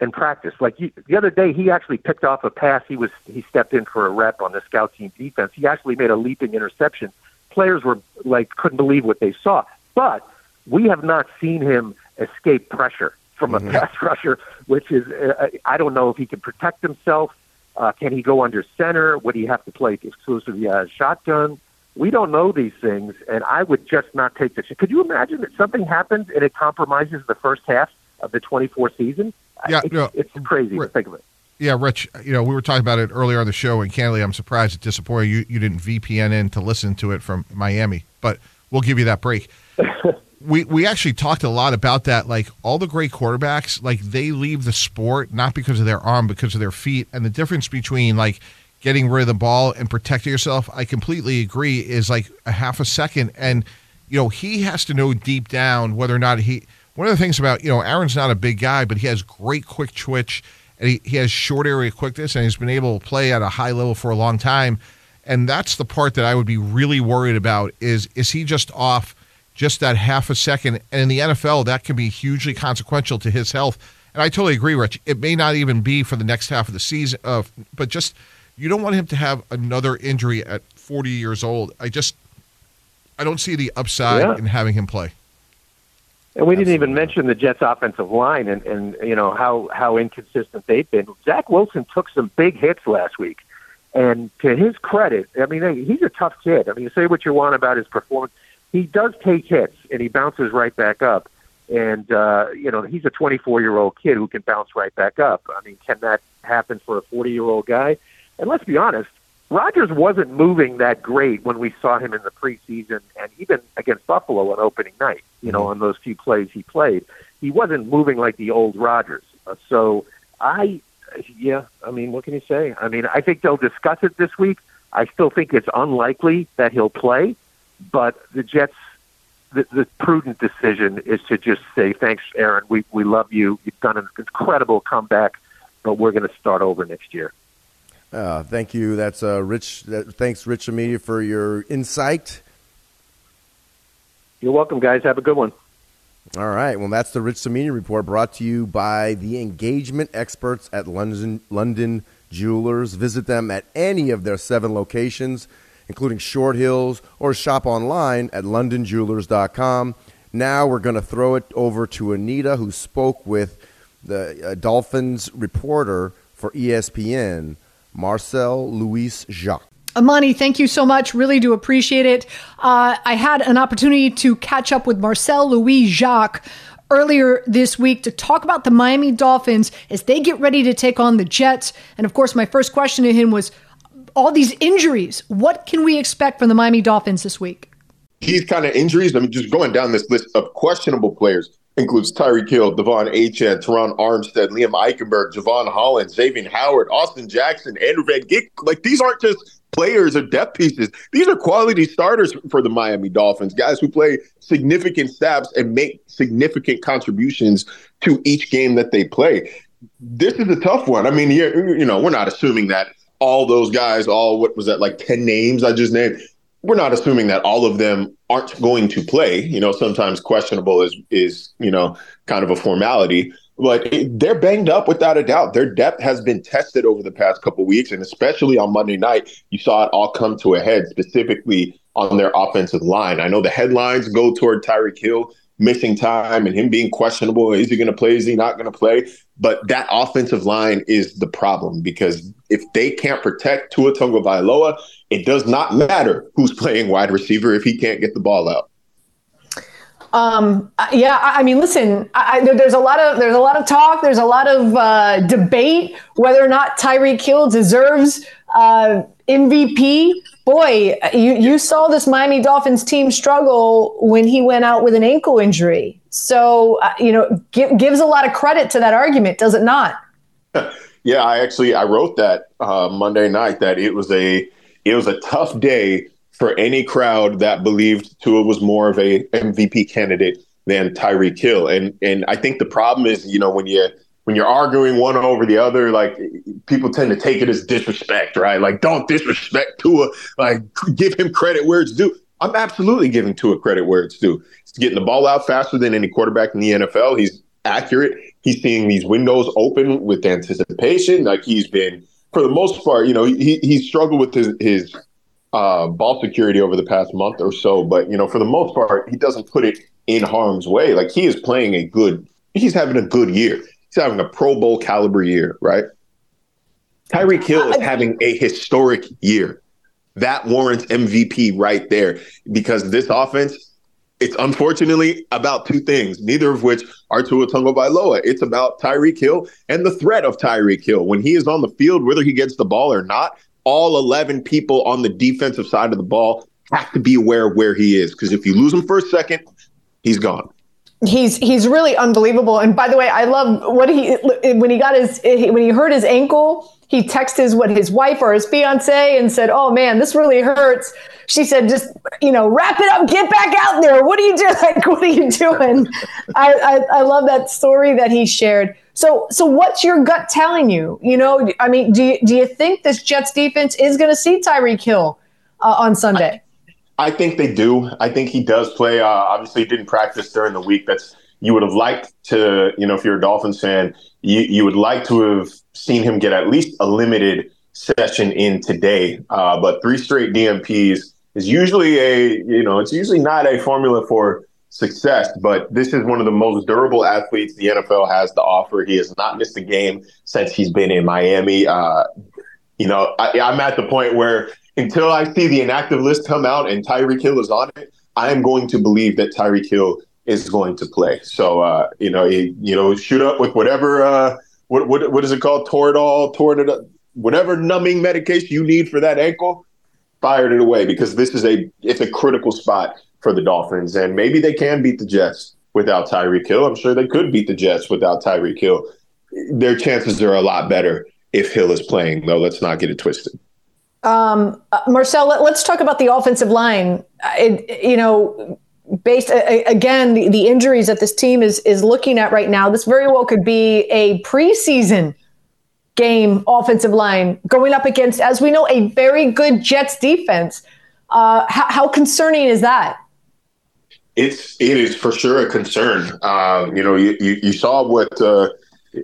in practice. Like you, the other day, he actually picked off a pass. He was he stepped in for a rep on the scout team defense. He actually made a leaping interception. Players were like couldn't believe what they saw. But we have not seen him escape pressure from a pass rusher, which is uh, I don't know if he can protect himself. Uh, can he go under center? Would he have to play exclusively uh, shotgun? We don't know these things, and I would just not take the. Could you imagine that something happens and it compromises the first half of the 24 season? Yeah, it's, no, it's crazy to think of it. Yeah, Rich, you know, we were talking about it earlier on the show, and candidly, I'm surprised it's disappointing you, you didn't VPN in to listen to it from Miami, but we'll give you that break. we we actually talked a lot about that. Like all the great quarterbacks, like they leave the sport not because of their arm, because of their feet, and the difference between like getting rid of the ball and protecting yourself. I completely agree. Is like a half a second, and you know he has to know deep down whether or not he. One of the things about you know Aaron's not a big guy, but he has great quick twitch, and he, he has short area quickness, and he's been able to play at a high level for a long time. And that's the part that I would be really worried about is is he just off just that half a second? And in the NFL, that can be hugely consequential to his health. And I totally agree, Rich. It may not even be for the next half of the season, uh, but just you don't want him to have another injury at 40 years old. I just I don't see the upside Yeah. in having him play. And we didn't even mention the Jets' offensive line and, and you know how how inconsistent they've been. Zach Wilson took some big hits last week, and to his credit, I mean he's a tough kid. I mean, say what you want about his performance, he does take hits and he bounces right back up. And uh, you know he's a 24 year old kid who can bounce right back up. I mean, can that happen for a 40 year old guy? And let's be honest, Rodgers wasn't moving that great when we saw him in the preseason and even against Buffalo on opening night. You know, on those few plays he played, he wasn't moving like the old Rodgers. Uh, so I, yeah, I mean, what can you say? I mean, I think they'll discuss it this week. I still think it's unlikely that he'll play, but the Jets. The, the prudent decision is to just say, "Thanks, Aaron. We we love you. You've done an incredible comeback, but we're going to start over next year." Uh, thank you. That's uh, Rich. That, thanks, Rich Cimini, for your insight. You're welcome, guys. Have a good one. All right. Well, that's the Rich Cimini report brought to you by the engagement experts at London London Jewelers. Visit them at any of their seven locations, including Short Hills, or shop online at londonjewelers.com. Now we're going to throw it over to Anita, who spoke with the uh, Dolphins reporter for ESPN, Marcel Louis Jacques. Amani, thank you so much. Really do appreciate it. Uh, I had an opportunity to catch up with Marcel Louis Jacques earlier this week to talk about the Miami Dolphins as they get ready to take on the Jets. And of course, my first question to him was all these injuries. What can we expect from the Miami Dolphins this week? These kind of injuries, I mean, just going down this list of questionable players includes Tyreek Hill, De'Von Achane, Terron Armstead, Liam Eichenberg, Jevon Holland, Xavier Howard, Austin Jackson, Andrew Van Ginkel. Like these aren't just players or depth pieces. These are quality starters for the Miami Dolphins, guys who play significant snaps and make significant contributions to each game that they play. This is a tough one. I mean, you know, we're not assuming that all those guys, all what was that like 10 names I just named, we're not assuming that all of them aren't going to play. You know, sometimes questionable is is you know kind of a formality, but it, they're banged up without a doubt. Their depth has been tested over the past couple weeks, and especially on Monday night, you saw it all come to a head, specifically on their offensive line. I know the headlines go toward Tyreek Hill missing time and him being questionable. Is he going to play? Is he not going to play? But that offensive line is the problem because if they can't protect Tua Tagovailoa, it does not matter who's playing wide receiver if he can't get the ball out. Um, yeah, I mean, listen, I, there's a lot of there's a lot of talk, there's a lot of uh, debate whether or not Tyreek Hill deserves uh, MVP. Boy, you you saw this Miami Dolphins team struggle when he went out with an ankle injury. So uh, you know, gi- gives a lot of credit to that argument, does it not? Yeah, I actually I wrote that uh, Monday night that it was a it was a tough day for any crowd that believed Tua was more of a MVP candidate than Tyreek Hill. And and I think the problem is, you know, when you when you're arguing one over the other, like people tend to take it as disrespect, right? Like, don't disrespect Tua. Like, give him credit where it's due. I'm absolutely giving Tua credit where it's due. He's getting the ball out faster than any quarterback in the NFL. He's accurate. He's seeing these windows open with anticipation. Like he's been, for the most part, you know, he he struggled with his his uh, ball security over the past month or so, but you know, for the most part, he doesn't put it in harm's way. Like he is playing a good. He's having a good year he's having a Pro Bowl caliber year, right? Tyreek Hill is having a historic year. That warrants MVP right there because this offense, it's unfortunately about two things, neither of which are Tua Tagovailoa. It's about Tyreek Hill and the threat of Tyreek Hill. When he is on the field, whether he gets the ball or not, all 11 people on the defensive side of the ball have to be aware of where he is because if you lose him for a second, he's gone he's he's really unbelievable. And by the way, I love what he when he got his when he hurt his ankle. He texted what his wife or his fiance and said, "Oh man, this really hurts." She said, "Just you know, wrap it up, get back out there. What are you doing? What are you doing?" I, I I love that story that he shared. So so what's your gut telling you? You know, I mean, do you, do you think this Jets defense is going to see Tyreek Hill uh, on Sunday? I think they do. I think he does play. Uh, obviously, didn't practice during the week. That's you would have liked to, you know, if you're a Dolphins fan, you, you would like to have seen him get at least a limited session in today. Uh, but three straight DNPs is usually a, you know, it's usually not a formula for success. But this is one of the most durable athletes the NFL has to offer. He has not missed a game since he's been in Miami. Uh, you know, I, I'm at the point where until I see the inactive list come out and Tyreek Hill is on it, I am going to believe that Tyreek Hill is going to play. So uh, you know, he, you know, shoot up with whatever uh, what what what is it called? Toradol, Toradol, whatever numbing medication you need for that ankle. Fired it away because this is a it's a critical spot for the Dolphins, and maybe they can beat the Jets without Tyreek Hill. I'm sure they could beat the Jets without Tyreek Hill. Their chances are a lot better if Hill is playing, though. Let's not get it twisted. Um, uh, Marcel, let, us talk about the offensive line. It, you know, based uh, again, the, the injuries that this team is is looking at right now, this very well could be a preseason game offensive line going up against, as we know, a very good Jets defense. Uh, how, how, concerning is that? It's it is for sure a concern. Um, you know, you, you, you saw what. Uh,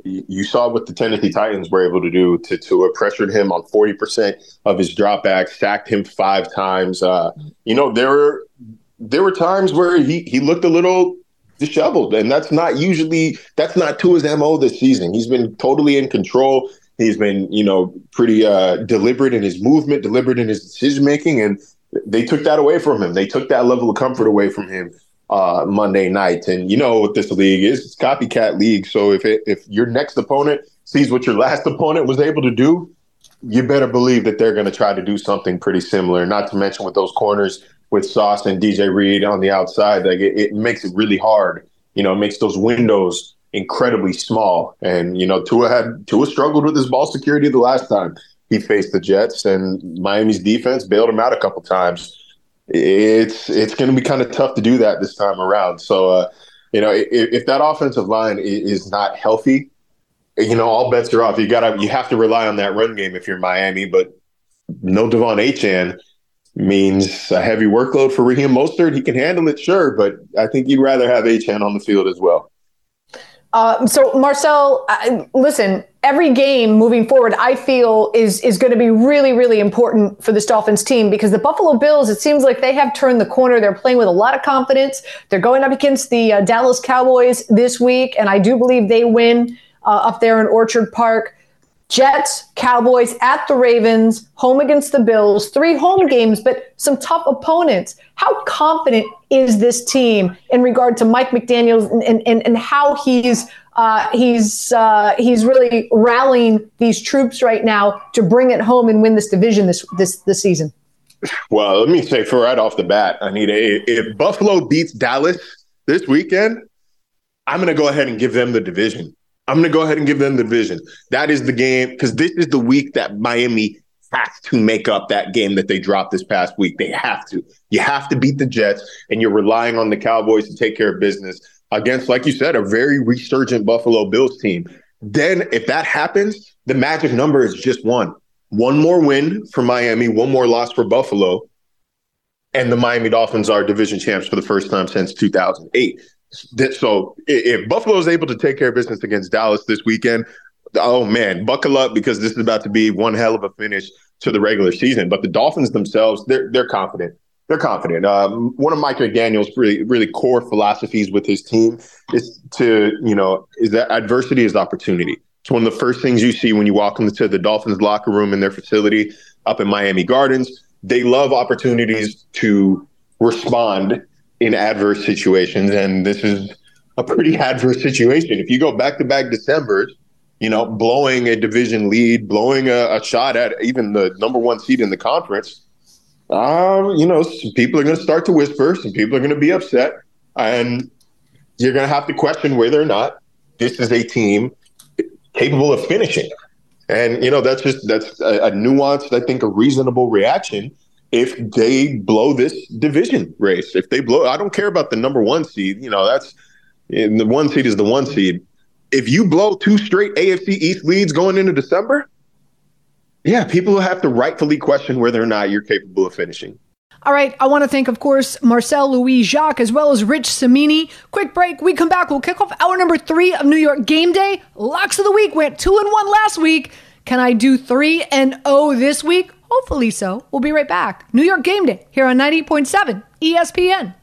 you saw what the Tennessee Titans were able to do to to pressured him on 40% of his dropbacks, sacked him five times. Uh, you know, there were there were times where he he looked a little disheveled, and that's not usually that's not to his mo this season. He's been totally in control. He's been you know pretty uh, deliberate in his movement, deliberate in his decision making, and they took that away from him. They took that level of comfort away from him uh, Monday night. And you know what this league is? It's copycat league. So if it, if your next opponent sees what your last opponent was able to do, you better believe that they're going to try to do something pretty similar. Not to mention with those corners with Sauce and DJ Reed on the outside, like it, it makes it really hard. You know, it makes those windows incredibly small. And you know, Tua had Tua struggled with his ball security the last time he faced the Jets, and Miami's defense bailed him out a couple times it's it's going to be kind of tough to do that this time around. So, uh, you know, if, if, that offensive line is not healthy, you know, all bets are off. You gotta you have to rely on that run game if you're Miami, but no De'Von Achane means a heavy workload for Raheem Mostert. He can handle it, sure, but I think you'd rather have Achane on the field as well. Uh, so, Marcel, uh, listen, every game moving forward, I feel is is going to be really, really important for this Dolphins team because the Buffalo Bills, it seems like they have turned the corner. They're playing with a lot of confidence. They're going up against the uh, Dallas Cowboys this week, and I do believe they win uh, up there in Orchard Park. Jets, Cowboys at the Ravens, home against the Bills, three home games, but some tough opponents. How confident is this team in regard to Mike McDaniels and, and, and how he's uh, he's uh, he's really rallying these troops right now to bring it home and win this division this this this season? Well, let me say for right off the bat, Anita if Buffalo beats Dallas this weekend, I'm going to go ahead and give them the division. I'm going to go ahead and give them the division. That is the game because this is the week that Miami has to make up that game that they dropped this past week. They have to. You have to beat the Jets, and you're relying on the Cowboys to take care of business against, like you said, a very resurgent Buffalo Bills team. then if that happens, the magic number is just one. One more win for Miami, one more loss for Buffalo, and the Miami Dolphins are division champs for the first time since 2008. So if Buffalo is able to take care of business against Dallas this weekend, oh man, buckle up because this is about to be one hell of a finish to the regular season. But the Dolphins themselves, they're they're confident. They're confident. Um, one of Mike McDaniel's really really core philosophies with his team is to you know is that adversity is opportunity. It's one of the first things you see when you walk into the Dolphins locker room in their facility up in Miami Gardens. They love opportunities to respond in adverse situations, and this is a pretty adverse situation. If you go back to back December's, you know, blowing a division lead, blowing a, a shot at even the number one seed in the conference, um, you know, people are going to start to whisper, some people are going to be upset, and you're going to have to question whether or not this is a team capable of finishing. And you know, that's just that's a, a nuanced, I think, a reasonable reaction if they blow this division race. If they blow, I don't care about the number one seed. You know, that's the one seed is the one seed. If you blow two straight AFC East leads going into December, yeah, people will have to rightfully question whether or not you're capable of finishing. All right, I want to thank, of course, Marcel Louis Jacques as well as Rich Cimini. Quick break. We come back. We'll kick off hour number three of New York Game Day. Locks of the week went two and one last week. Can I do three and oh this week? Hopefully so. We'll be right back. New York Game Day here on 98.7 ESPN.